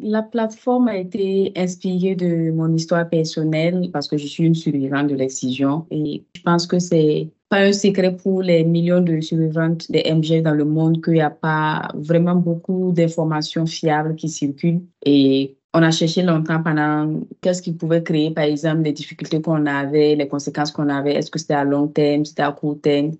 La plateforme a été inspirée de mon histoire personnelle parce que je suis une survivante de l'excision et je pense que c'est pas un secret pour les millions de survivantes de MG dans le monde qu'il n'y a pas vraiment beaucoup d'informations fiables qui circulent et on a cherché longtemps pendant qu'est-ce qui pouvait créer, par exemple, les difficultés qu'on avait, les conséquences qu'on avait. Est-ce que c'était à long terme, c'était à court terme?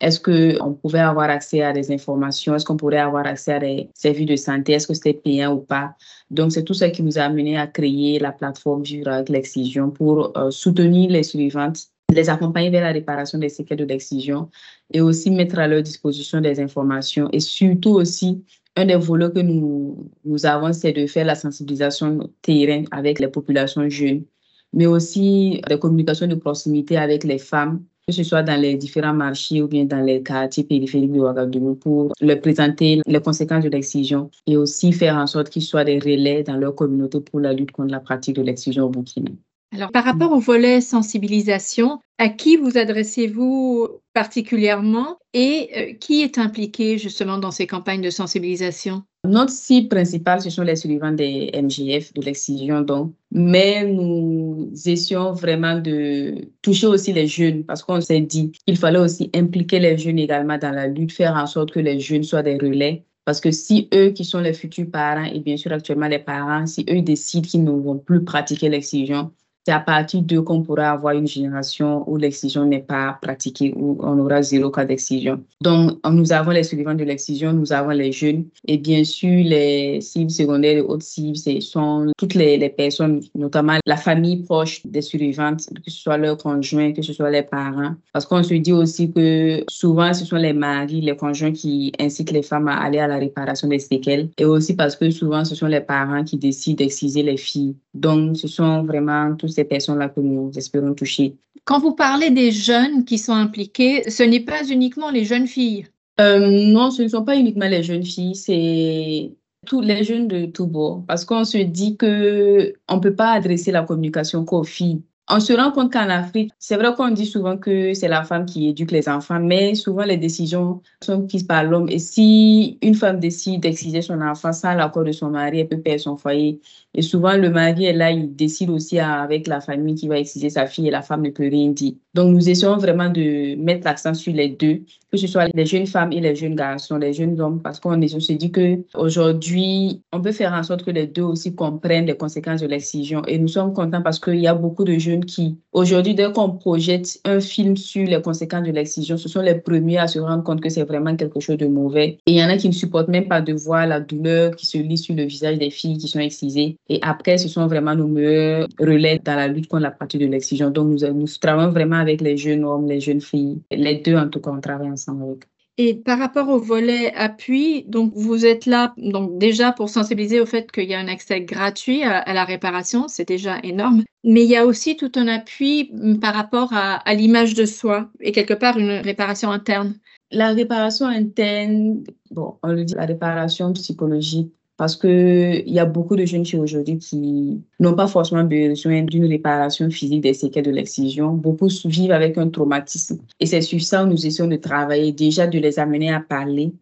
Est-ce qu'on pouvait avoir accès à des informations? Est-ce qu'on pourrait avoir accès à des services de santé? Est-ce que c'était payant ou pas? Donc, c'est tout ça qui nous a amené à créer la plateforme Vivre avec l'excision pour euh, soutenir les suivantes, les accompagner vers la réparation des séquelles de l'excision et aussi mettre à leur disposition des informations et surtout aussi un des volets que nous, nous avons, c'est de faire la sensibilisation terrain avec les populations jeunes, mais aussi des communications de proximité avec les femmes, que ce soit dans les différents marchés ou bien dans les quartiers périphériques de Ouagadougou, pour leur présenter les conséquences de l'excision et aussi faire en sorte qu'ils soient des relais dans leur communauté pour la lutte contre la pratique de l'excision au Burkina. Alors, par rapport au volet sensibilisation, à qui vous adressez-vous particulièrement et euh, qui est impliqué justement dans ces campagnes de sensibilisation? Notre cible principale, ce sont les survivants des MGF, de l'excision, donc. Mais nous essayons vraiment de toucher aussi les jeunes parce qu'on s'est dit qu'il fallait aussi impliquer les jeunes également dans la lutte, faire en sorte que les jeunes soient des relais parce que si eux qui sont les futurs parents, et bien sûr actuellement les parents, si eux décident qu'ils ne vont plus pratiquer l'excision, c'est à partir d'eux qu'on pourra avoir une génération où l'excision n'est pas pratiquée, où on aura zéro cas d'excision. Donc, nous avons les survivants de l'excision, nous avons les jeunes et bien sûr les cibles secondaires et autres cibles, ce sont toutes les, personnes, notamment la famille proche des survivantes, que ce soit leurs conjoints, que ce soit les parents. Parce qu'on se dit aussi que souvent, ce sont les maris, les conjoints qui incitent les femmes à aller à la réparation des séquelles et aussi parce que souvent, ce sont les parents qui décident d'exciser les filles. Donc, ce sont vraiment tous ces personnes-là que nous espérons toucher. Quand vous parlez des jeunes qui sont impliqués, ce n'est pas uniquement les jeunes filles. Euh, non, ce ne sont pas uniquement les jeunes filles, c'est tous les jeunes de tout bord. Parce qu'on se dit qu'on ne peut pas adresser la communication qu'aux filles on se rend compte qu'en Afrique, c'est vrai qu'on dit souvent que c'est la femme qui éduque les enfants, mais souvent les décisions sont prises par l'homme. Et si une femme décide d'exciser son enfant sans l'accord de son mari, elle peut perdre son foyer. Et souvent, le mari est là, il décide aussi avec la famille qui va exciser sa fille et la femme ne peut rien dire. Donc, nous essayons vraiment de mettre l'accent sur les deux, que ce soit les jeunes femmes et les jeunes garçons, les jeunes hommes, parce qu'on se dit que aujourd'hui, on peut faire en sorte que les deux aussi comprennent les conséquences de l'excision. Et nous sommes contents parce qu'il y a beaucoup de jeunes qui, aujourd'hui, dès qu'on projette un film sur les conséquences de l'excision, ce sont les premiers à se rendre compte que c'est vraiment quelque chose de mauvais. Et il y en a qui ne supportent même pas de voir la douleur qui se lit sur le visage des filles qui sont excisées. Et après, ce sont vraiment nos meilleurs relais dans la lutte contre la pratique de l'excision. Donc, nous, nous travaillons vraiment avec les jeunes hommes, les jeunes filles. Les deux, en tout cas, on travaille ensemble avec. Et par rapport au volet appui, donc vous êtes là donc déjà pour sensibiliser au fait qu'il y a un accès gratuit à, la réparation, c'est déjà énorme. Mais il y a aussi tout un appui mm, par rapport à, à l'image de soi et quelque part une réparation interne. La réparation interne, bon, on le dit, la réparation psychologique parce qu'il y a beaucoup de jeunes filles aujourd'hui qui n'ont pas forcément besoin d'une réparation physique des séquelles de l'excision. Beaucoup vivent avec un traumatisme. Et c'est sur ça que nous essayons de travailler, déjà de les amener à parler.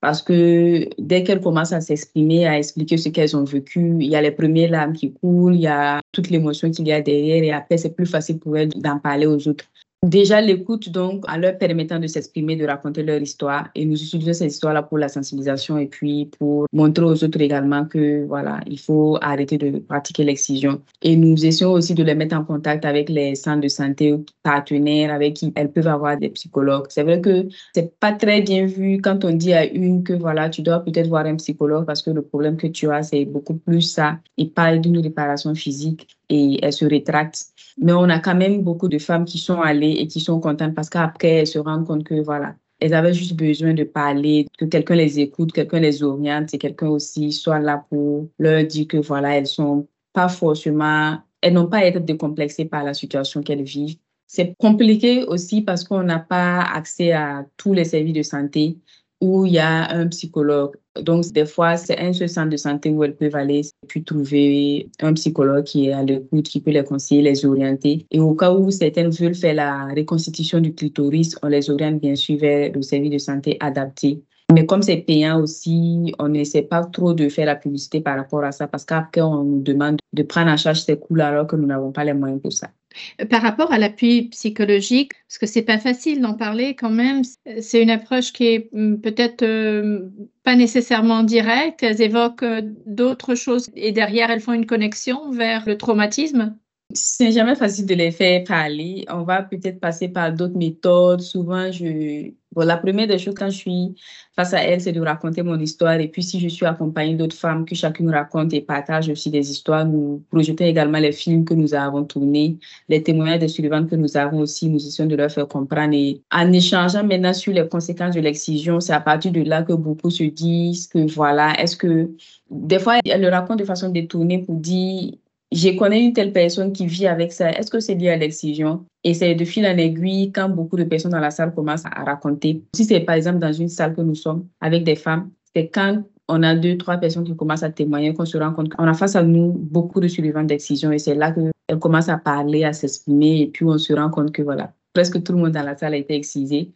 Parce que dès qu'elles commencent à s'exprimer, à expliquer ce qu'elles ont vécu, il y a les premières larmes qui coulent, il y a toute l'émotion qu'il y a derrière et après, c'est plus facile pour elles d'en parler aux autres. Déjà, l'écoute, donc, en leur permettant de s'exprimer, de raconter leur histoire. Et nous utilisons cette histoire-là pour la sensibilisation et puis pour montrer aux autres également que, voilà, il faut arrêter de pratiquer l'excision. Et nous essayons aussi de les mettre en contact avec les centres de santé partenaires avec qui elles peuvent avoir des psychologues. C'est vrai que c'est pas très bien vu quand on dit à une que, voilà, tu dois peut-être voir un psychologue parce que le problème que tu as, c'est beaucoup plus ça. Il parle d'une réparation physique et elle se rétracte. Mais on a quand même beaucoup de femmes qui sont allées et qui sont contentes parce qu'après, elles se rendent compte que, voilà, elles avaient juste besoin de parler, que quelqu'un les écoute, quelqu'un les oriente et quelqu'un aussi soit là pour leur dire que, voilà, elles sont pas forcément, elles n'ont pas à être décomplexées par la situation qu'elles vivent. C'est compliqué aussi parce qu'on n'a pas accès à tous les services de santé où il y a un psychologue. Donc, des fois, c'est un seul centre de santé où elles peuvent aller puis trouver un psychologue qui est à l'écoute, qui peut les conseiller, les orienter. Et au cas où certaines veulent faire la reconstitution du clitoris, on les oriente bien sûr vers le service de santé adapté Mais comme c'est payant aussi, on n'essaie pas trop de faire la publicité par rapport à ça parce qu'après, on nous demande de prendre en charge ces coûts alors que nous n'avons pas les moyens pour ça. Par rapport à l'appui psychologique, parce que c'est pas facile d'en parler quand même, c'est une approche qui est hum, peut-être euh, pas nécessairement directe. Elles évoquent euh, d'autres choses et derrière elles font une connexion vers le traumatisme. C'est jamais facile de les faire parler. On va peut-être passer par d'autres méthodes. Souvent, je, bon, la première des choses quand je suis face à elle, c'est de raconter mon histoire. Et puis, si je suis accompagnée d'autres femmes, que chacune raconte et partage aussi des histoires, nous projetons également les films que nous avons tournés, les témoignages des survivants que nous avons aussi, nous essayons de leur faire comprendre. Et en échangeant maintenant sur les conséquences de l'excision, c'est à partir de là que beaucoup se disent que voilà, est-ce que des fois, elles le racontent de façon détournée pour dire je connais une telle personne qui vit avec ça. Est-ce que c'est lié à l'excision? Et c'est de fil en aiguille quand beaucoup de personnes dans la salle commencent à raconter. Si c'est par exemple dans une salle que nous sommes avec des femmes, c'est quand on a deux, trois personnes qui commencent à témoigner qu'on se rend compte qu'on a face à nous beaucoup de survivants d'excision et c'est là qu'elles commencent à parler, à s'exprimer et puis on se rend compte que voilà, presque tout le monde dans la salle a été excisé.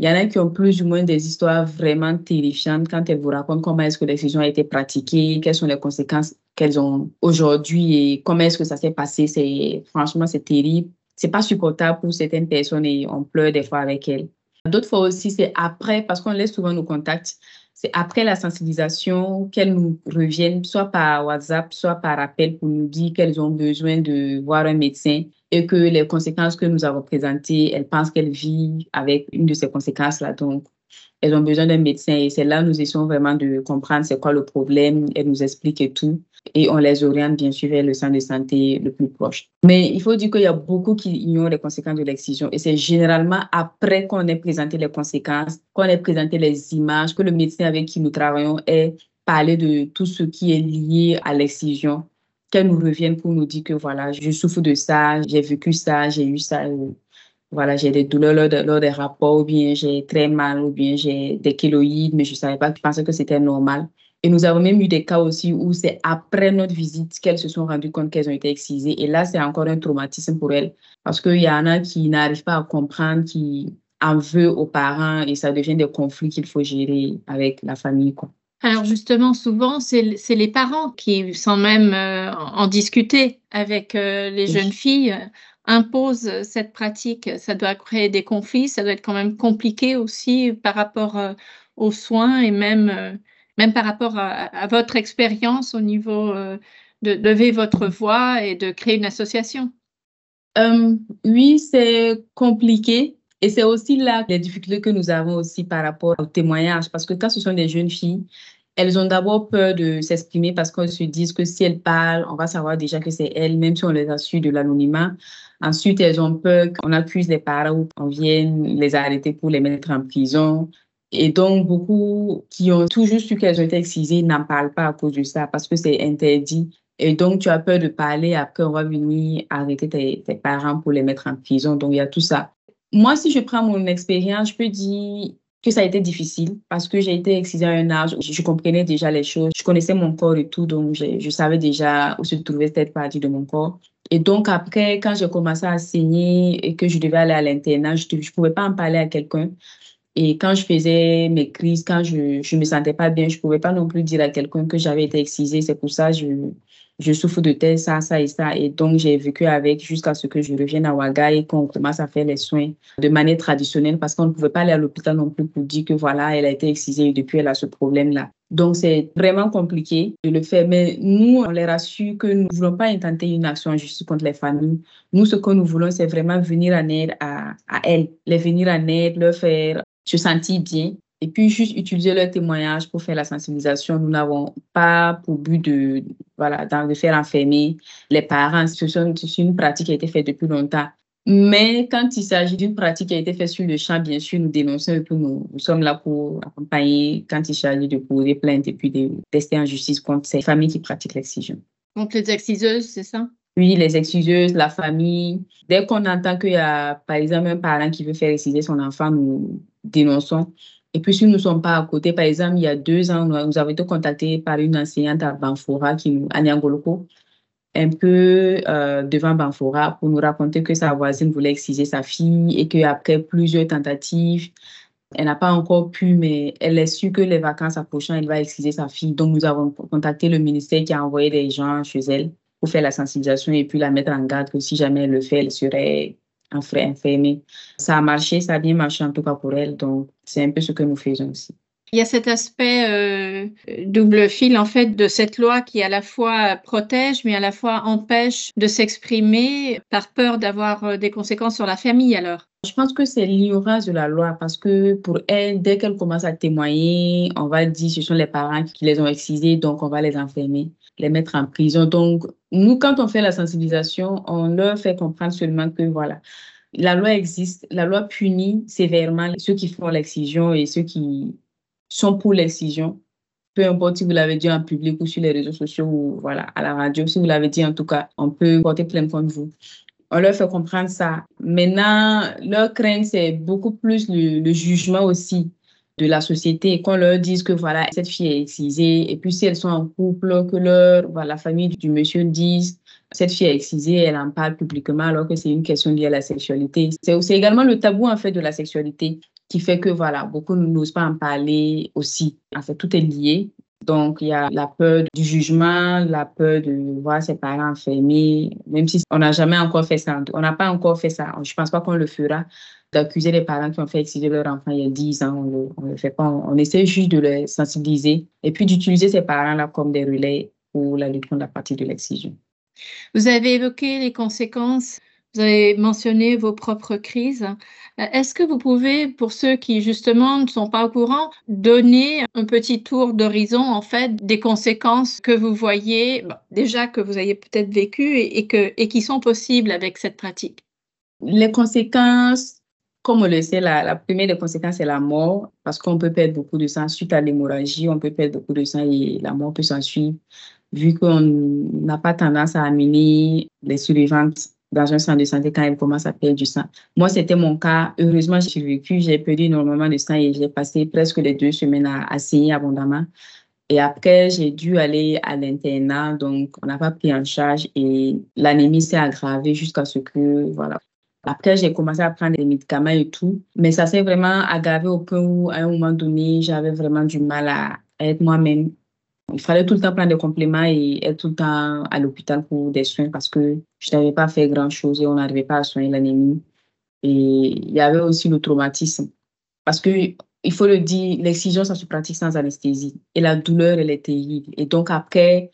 Il y en a qui ont plus ou moins des histoires vraiment terrifiantes quand elles vous racontent comment est-ce que l'excision a été pratiquée, quelles sont les conséquences qu'elles ont aujourd'hui et comment est-ce que ça s'est passé. C'est franchement c'est terrible. C'est pas supportable pour certaines personnes et on pleure des fois avec elles. D'autres fois aussi c'est après parce qu'on laisse souvent nos contacts. C'est après la sensibilisation qu'elles nous reviennent, soit par WhatsApp, soit par appel pour nous dire qu'elles ont besoin de voir un médecin et que les conséquences que nous avons présentées, elles pensent qu'elles vivent avec une de ces conséquences-là. Donc, elles ont besoin d'un médecin et c'est là où nous essayons vraiment de comprendre c'est quoi le problème. Elles nous expliquent tout et on les oriente bien sûr vers le centre de santé le plus proche. Mais il faut dire qu'il y a beaucoup qui ignorent les conséquences de l'excision et c'est généralement après qu'on ait présenté les conséquences, qu'on ait présenté les images, que le médecin avec qui nous travaillons ait parlé de tout ce qui est lié à l'excision qu'elles nous reviennent pour nous dire que voilà, je souffre de ça, j'ai vécu ça, j'ai eu ça, voilà, j'ai des douleurs lors, des rapports, ou bien j'ai très mal, ou bien j'ai des kéloïdes, mais je ne savais pas, je pensais que c'était normal. Et nous avons même eu des cas aussi où c'est après notre visite qu'elles se sont rendues compte qu'elles ont été excisées. Et là, c'est encore un traumatisme pour elles parce qu'il y en a qui n'arrivent pas à comprendre, qui en veulent aux parents et ça devient des conflits qu'il faut gérer avec la famille. Quoi. Alors justement, souvent, c'est les parents qui, sans même euh, en discuter avec euh, les jeunes filles, imposent cette pratique. Ça doit créer des conflits, ça doit être quand même compliqué aussi par rapport euh, aux soins et même, même par rapport à, votre expérience au niveau de lever votre voix et de créer une association? oui, c'est compliqué. Et c'est aussi là les difficultés que nous avons aussi par rapport au témoignage, parce que quand ce sont des jeunes filles, elles ont d'abord peur de s'exprimer parce qu'elles se disent que si elles parlent, on va savoir déjà que c'est elles, même si on les a su de l'anonymat. Ensuite, elles ont peur qu'on accuse les parents ou qu'on vienne les arrêter pour les mettre en prison. Et donc, beaucoup qui ont toujours su qu'elles ont été excisées n'en parlent pas à cause de ça parce que c'est interdit. Et donc, tu as peur de parler, après, on va venir arrêter tes, tes, parents pour les mettre en prison. Donc, il y a tout ça. Moi, si je prends mon expérience, je peux dire que ça a été difficile parce que j'ai été excisée à un âge où je comprenais déjà les choses, je connaissais mon corps et tout, donc je, je savais déjà où se trouvait cette partie de mon corps. Et donc après, quand j'ai commencé à saigner et que je devais aller à l'internat, je ne pouvais pas en parler à quelqu'un. Et quand je faisais mes crises, quand je ne me sentais pas bien, je ne pouvais pas non plus dire à quelqu'un que j'avais été excisée. C'est pour ça que je, je souffre de tel, ça, ça et ça. Et donc, j'ai vécu avec jusqu'à ce que je revienne à Ouaga et qu'on commence à faire les soins de manière traditionnelle parce qu'on ne pouvait pas aller à l'hôpital non plus pour dire que voilà, elle a été excisée et depuis, elle a ce problème-là. Donc, c'est vraiment compliqué de le faire. Mais nous, on les rassure que nous ne voulons pas intenter une action en justice contre les familles. Nous, ce que nous voulons, c'est vraiment venir en aide à, à elles, les venir en aide, leur faire se sentir bien et puis juste utiliser leur témoignage pour faire la sensibilisation. Nous n'avons pas pour but de, voilà, de faire enfermer les parents. C'est une pratique qui a été faite depuis longtemps. Mais quand il s'agit d'une pratique qui a été faite sur le champ, bien sûr, nous dénonçons et puis nous, sommes là pour accompagner quand il s'agit de poser plainte et puis de tester en justice contre ces familles qui pratiquent l'excision. Contre les exciseuses, c'est ça? Oui, les exciseuses, la famille. Dès qu'on entend qu'il y a, par exemple, un parent qui veut faire exciser son enfant, nous dénonçons. Et puis, si nous ne sommes pas à côté, par exemple, il y a deux ans, nous avons été contactés par une enseignante à Banfora, qui, à Nyangoloko, un peu euh, devant Banfora, pour nous raconter que sa voisine voulait exciser sa fille et qu'après plusieurs tentatives, Elle n'a pas encore pu, mais elle est sûre que les vacances approchant, elle va exciser sa fille. Donc, nous avons contacté le ministère qui a envoyé des gens chez elle pour faire la sensibilisation et puis la mettre en garde que si jamais elle le fait, elle serait enfermée. Ça a marché, ça a bien marché en tout cas pour elle. Donc, c'est un peu ce que nous faisons aussi. Il y a cet aspect euh, double fil en fait de cette loi qui à la fois protège mais à la fois empêche de s'exprimer par peur d'avoir euh, des conséquences sur la famille alors. Je pense que c'est l'ignorance de la loi parce que pour elle, dès qu'elle commence à témoigner, on va dire ce sont les parents qui les ont excisés, donc on va les enfermer, les mettre en prison. Donc nous, quand on fait la sensibilisation, on leur fait comprendre seulement que voilà, la loi existe, la loi punit sévèrement ceux qui font l'excision et ceux qui sont pour l'excision. Peu importe si vous l'avez dit en public ou sur les réseaux sociaux ou voilà, à la radio, si vous l'avez dit en tout cas, on peut porter plainte contre vous. On leur fait comprendre ça. Maintenant, leur crainte, c'est beaucoup plus le, jugement aussi de la société, qu'on leur dise que voilà, cette fille est excisée, et puis si elles sont en couple, que leur, voilà, la famille du monsieur dise cette fille est excisée, elle en parle publiquement alors que c'est une question liée à la sexualité. C'est également le tabou en fait de la sexualité qui fait que voilà, beaucoup n'osent pas en parler aussi. En fait, tout est lié. Donc, il y a la peur du jugement, la peur de voir ses parents enfermés, même si on n'a jamais encore fait ça. On n'a pas encore fait ça. Je ne pense pas qu'on le fera, d'accuser les parents qui ont fait exciser leur enfant il y a 10 ans. On ne le, fait pas. On, essaie juste de les sensibiliser et puis d'utiliser ces parents-là comme des relais pour la lutte contre la partie de l'excision. Vous avez évoqué les conséquences vous avez mentionné vos propres crises. Euh, est-ce que vous pouvez, pour ceux qui justement ne sont pas au courant, donner un petit tour d'horizon en fait des conséquences que vous voyez déjà que vous avez peut-être vécues et, qui sont possibles avec cette pratique? Les conséquences, comme on le sait, la, la première des conséquences c'est la mort parce qu'on peut perdre beaucoup de sang suite à l'hémorragie, on peut perdre beaucoup de sang et la mort peut s'en suivre vu qu'on n'a pas tendance à amener les survivantes dans un centre de santé quand elle commence à perdre du sang. Moi, c'était mon cas. Heureusement, j'ai survécu. J'ai perdu énormément de sang et j'ai passé presque les deux semaines à, à saigner abondamment. Et après, j'ai dû aller à l'internat, donc on n'a pas pris en charge et l'anémie s'est aggravée jusqu'à ce que, voilà. Après, j'ai commencé à prendre des médicaments et tout, mais ça s'est vraiment aggravé au point où, à un moment donné, j'avais vraiment du mal à être moi-même il fallait tout le temps prendre des compléments et être tout le temps à l'hôpital pour des soins parce que je n'avais pas fait grand-chose et on n'arrivait pas à soigner l'anémie. Et il y avait aussi le traumatisme. Parce que, il faut le dire, l'excision, ça se pratique sans anesthésie. Et la douleur, elle est terrible. Et donc, après,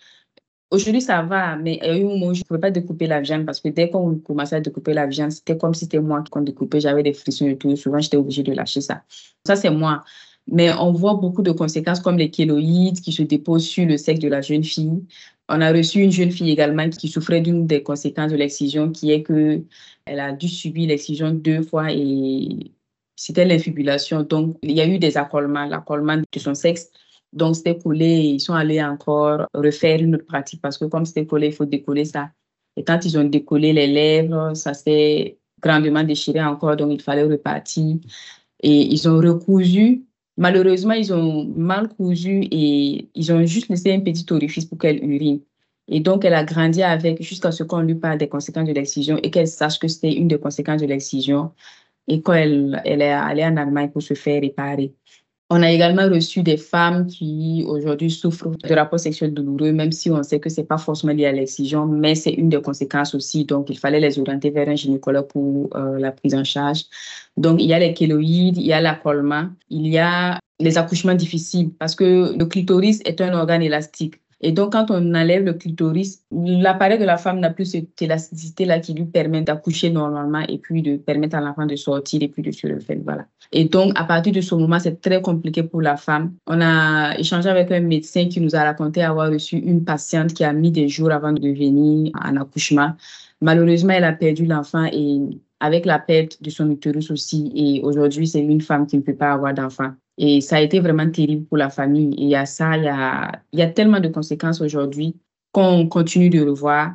aujourd'hui, ça va, mais il y a eu un moment où je ne pouvais pas découper la viande parce que dès qu'on commençait à découper la viande, c'était comme si c'était moi qui découpait. J'avais des frissons et tout. Souvent, j'étais obligée de lâcher ça. Ça, c'est moi. Mais on voit beaucoup de conséquences comme les kéloïdes qui se déposent sur le sexe de la jeune fille. On a reçu une jeune fille également qui souffrait d'une des conséquences de l'excision, qui est que elle a dû subir l'excision deux fois et c'était l'infibulation. Donc, il y a eu des accolements, l'accollement de son sexe. Donc, c'était collé et ils sont allés encore refaire une autre pratique parce que comme c'était collé, il faut décoller ça. Et quand ils ont décollé les lèvres, ça s'est grandement déchiré encore, donc il fallait repartir. Et ils ont recousu Malheureusement, ils ont mal cousu et ils ont juste laissé un petit orifice pour qu'elle urine. Et donc, elle a grandi avec jusqu'à ce qu'on lui parle des conséquences de l'excision et qu'elle sache que c'était une des conséquences de l'excision et quand elle, est allée en Allemagne pour se faire réparer. On a également reçu des femmes qui aujourd'hui souffrent de rapports sexuels douloureux, même si on sait que c'est pas forcément lié à l'excision, mais c'est une des conséquences aussi. Donc, il fallait les orienter vers un gynécologue pour euh, la prise en charge. Donc, il y a les kéloïdes, il y a l'accollement, il y a les accouchements difficiles parce que le clitoris est un organe élastique. Et donc, quand on enlève le clitoris, l'appareil de la femme n'a plus cette élasticité-là qui lui permet d'accoucher normalement et puis de permettre à l'enfant de sortir et puis de se refaire. Voilà. Et donc, à partir de ce moment, c'est très compliqué pour la femme. On a échangé avec un médecin qui nous a raconté avoir reçu une patiente qui a mis des jours avant de venir en accouchement. Malheureusement, elle a perdu l'enfant et avec la perte de son utérus aussi. Et aujourd'hui, c'est une femme qui ne peut pas avoir d'enfant. Et ça a été vraiment terrible pour la famille. Et il y a ça, il y a, il y a tellement de conséquences aujourd'hui qu'on continue de revoir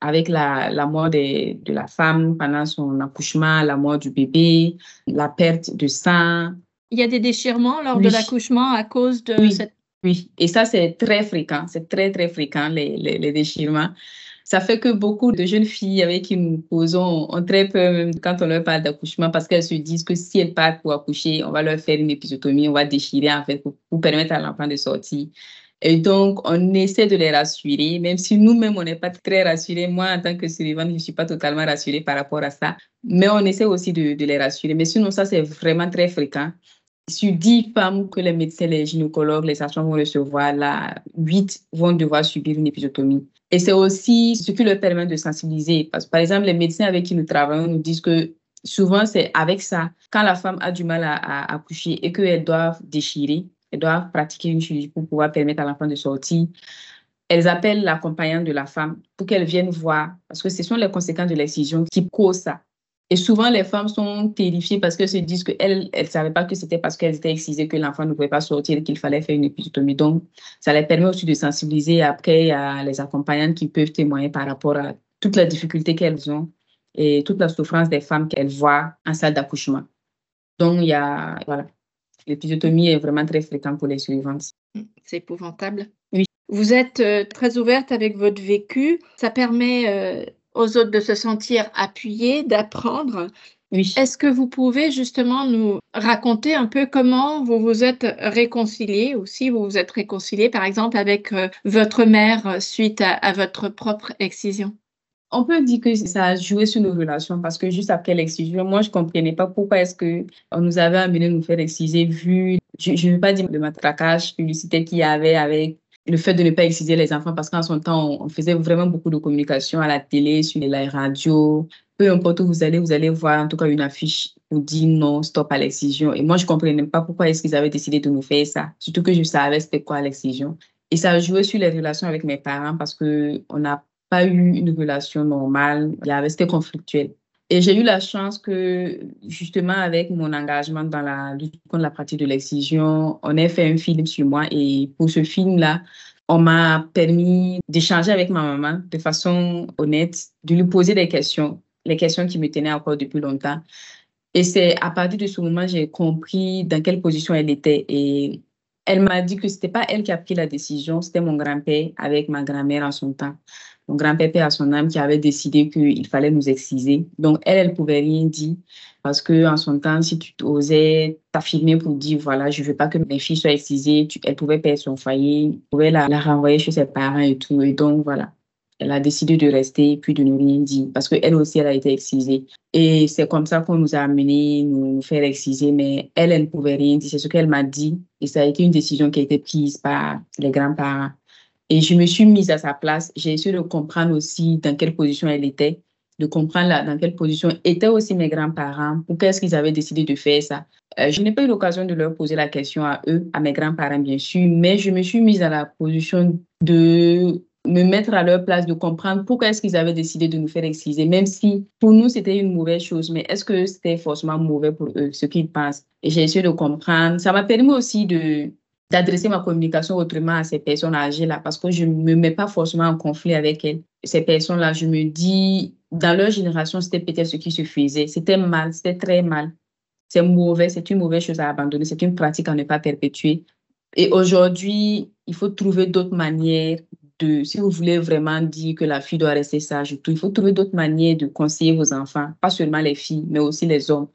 avec la, la mort de, de, la femme pendant son accouchement, la mort du bébé, la perte de sang. Il y a des déchirements lors de l'accouchement à cause de oui. cette... Oui, et ça, c'est très fréquent. C'est très, très fréquent, les, les, les déchirements ça fait que beaucoup de jeunes filles avec qui nous posons ont très peur quand on leur parle d'accouchement parce qu'elles se disent que si elles partent pour accoucher, on va leur faire une épisotomie, on va déchirer en fait pour, permettre à l'enfant de sortir. Et donc, on essaie de les rassurer, même si nous-mêmes, on n'est pas très rassurés. Moi, en tant que survivante, je ne suis pas totalement rassurée par rapport à ça. Mais on essaie aussi de, les rassurer. Mais sinon, ça, c'est vraiment très fréquent. Sur 10 femmes que les médecins, les gynécologues, les sages vont recevoir, là, 8 vont devoir subir une épisiotomie. Et c'est aussi ce qui leur permet de sensibiliser. Parce que, par exemple, les médecins avec qui nous travaillons nous disent que souvent, c'est avec ça, quand la femme a du mal à, à accoucher et qu'elle doit déchirer, elles doivent pratiquer une chirurgie pour pouvoir permettre à l'enfant de sortir. Elles appellent l'accompagnante de la femme pour qu'elle vienne voir, parce que ce sont les conséquences de l'excision qui causent ça. Et souvent, les femmes sont terrifiées parce qu'elles se disent qu'elles ne savaient pas que c'était parce qu'elles étaient excisées que l'enfant ne pouvait pas sortir et qu'il fallait faire une épisiotomie. Donc, ça les permet aussi de sensibiliser. Après, il y a les accompagnantes qui peuvent témoigner par rapport à toutes les difficultés qu'elles ont et toute la souffrance des femmes qu'elles voient en salle d'accouchement. Donc, il y a, voilà, l'épisiotomie est vraiment très fréquente pour les suivantes. C'est épouvantable. Oui. Vous êtes euh, très ouverte avec votre vécu. Ça permet euh, aux autres de se sentir appuyés, d'apprendre. Oui. Est-ce que vous pouvez justement nous raconter un peu comment vous vous êtes réconciliés ou si vous vous êtes réconciliés, par exemple, avec euh, votre mère suite à, à votre propre excision? On peut dire que ça a joué sur nos relations parce que juste après l'excision, moi, je ne comprenais pas pourquoi est-ce qu'on nous avait amené nous faire exciser vu, je ne veux pas dire le matraquage publicitaire qu'il y avait avec le fait de ne pas exciser les enfants parce qu'en son temps, on faisait vraiment beaucoup de communication à la télé, sur les radios. Peu importe où vous allez, vous allez voir en tout cas une affiche pour dire non, stop à l'excision. Et moi, je ne comprenais pas pourquoi est-ce qu'ils avaient décidé de nous faire ça. Surtout que je savais c'était quoi l'excision. Et ça a joué sur les relations avec mes parents parce qu'on a pas eu une relation normale. Il y avait, c'était conflictuel. Et j'ai eu la chance que, justement, avec mon engagement dans la lutte contre la pratique de l'excision, on ait fait un film sur moi. Et pour ce film-là, on m'a permis d'échanger avec ma maman de façon honnête, de lui poser des questions, les questions qui me tenaient encore depuis longtemps. Et c'est à partir de ce moment, j'ai compris dans quelle position elle était. Et elle m'a dit que c'était pas elle qui a pris la décision, c'était mon grand-père avec ma grand-mère en son temps mon grand-père à son âme qui avait décidé qu'il fallait nous exciser. Donc, elle, elle pouvait rien dire parce que en son temps, si tu osais t'affirmer pour dire, voilà, je veux pas que mes filles soient excisées, elle pouvait perdre son foyer, pouvait la, la, renvoyer chez ses parents et tout. Et donc, voilà. Elle a décidé de rester puis de ne rien dire parce qu'elle aussi, elle a été excisée. Et c'est comme ça qu'on nous a amenés nous, nous faire exciser, mais elle, elle ne pouvait rien dire. C'est ce qu'elle m'a dit. Et ça a été une décision qui a été prise par les grands-parents. Et je me suis mise à sa place. J'ai essayé de comprendre aussi dans quelle position elle était, de comprendre dans quelle position étaient aussi mes grands-parents, pourquoi est-ce qu'ils avaient décidé de faire ça. Euh, je n'ai pas eu l'occasion de leur poser la question à eux, à mes grands-parents bien sûr, mais je me suis mise à la position de me mettre à leur place, de comprendre pourquoi est-ce qu'ils avaient décidé de nous faire exciser, même si pour nous c'était une mauvaise chose, mais est-ce que c'était forcément mauvais pour eux, ce qu'ils pensent? Et j'ai essayé de comprendre. Ça m'a permis aussi de d'adresser ma communication autrement à ces personnes âgées-là parce que je ne me mets pas forcément en conflit avec elles. Ces personnes-là, je me dis, dans leur génération, c'était peut-être ce qui se faisait. C'était mal, c'était très mal. C'est mauvais, c'est une mauvaise chose à abandonner, c'est une pratique à ne pas perpétuer. Et aujourd'hui, il faut trouver d'autres manières de, si vous voulez vraiment dire que la fille doit rester sage, il faut trouver d'autres manières de conseiller vos enfants, pas seulement les filles, mais aussi les hommes.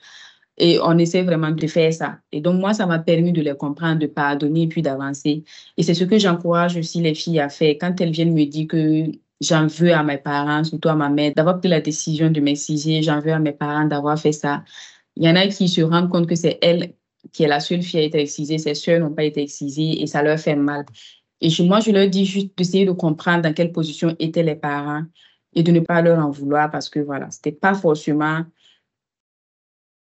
Et on essaie vraiment de faire ça. Et donc, moi, ça m'a permis de les comprendre, de pardonner et puis d'avancer. Et c'est ce que j'encourage aussi les filles à faire. Quand elles viennent me dire que j'en veux à mes parents, surtout à ma mère, d'avoir pris la décision de m'exiger, j'en veux à mes parents d'avoir fait ça. Il y en a qui se rendent compte que c'est elle qui est la seule fille à être excisée, ses soeurs n'ont pas été excisées et ça leur fait mal. Et moi, je leur dis juste d'essayer de comprendre dans quelle position étaient les parents et de ne pas leur en vouloir parce que voilà, c'était pas forcément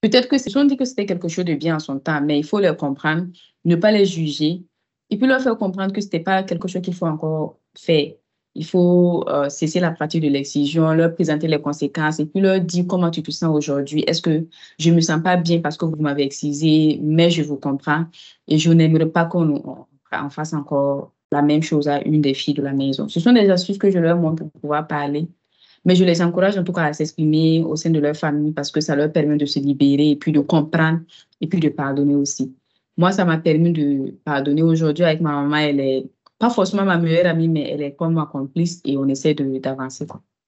Peut-être que si on dit que c'était quelque chose de bien en son temps, mais il faut leur comprendre, ne pas les juger, et puis leur faire comprendre que ce n'était pas quelque chose qu'il faut encore faire. Il faut euh, cesser la pratique de l'excision, leur présenter les conséquences et puis leur dire comment tu te sens aujourd'hui. Est-ce que je ne me sens pas bien parce que vous m'avez excisé, mais je vous comprends et je n'aimerais pas qu'on fasse encore la même chose à une des filles de la maison. Ce sont des astuces que je leur montre pour pouvoir parler mais je les encourage en tout cas à s'exprimer au sein de leur famille parce que ça leur permet de se libérer et puis de comprendre et puis de pardonner aussi. Moi, ça m'a permis de pardonner aujourd'hui avec ma maman. Elle est pas forcément ma meilleure amie, mais elle est comme ma complice et on essaie d'avancer.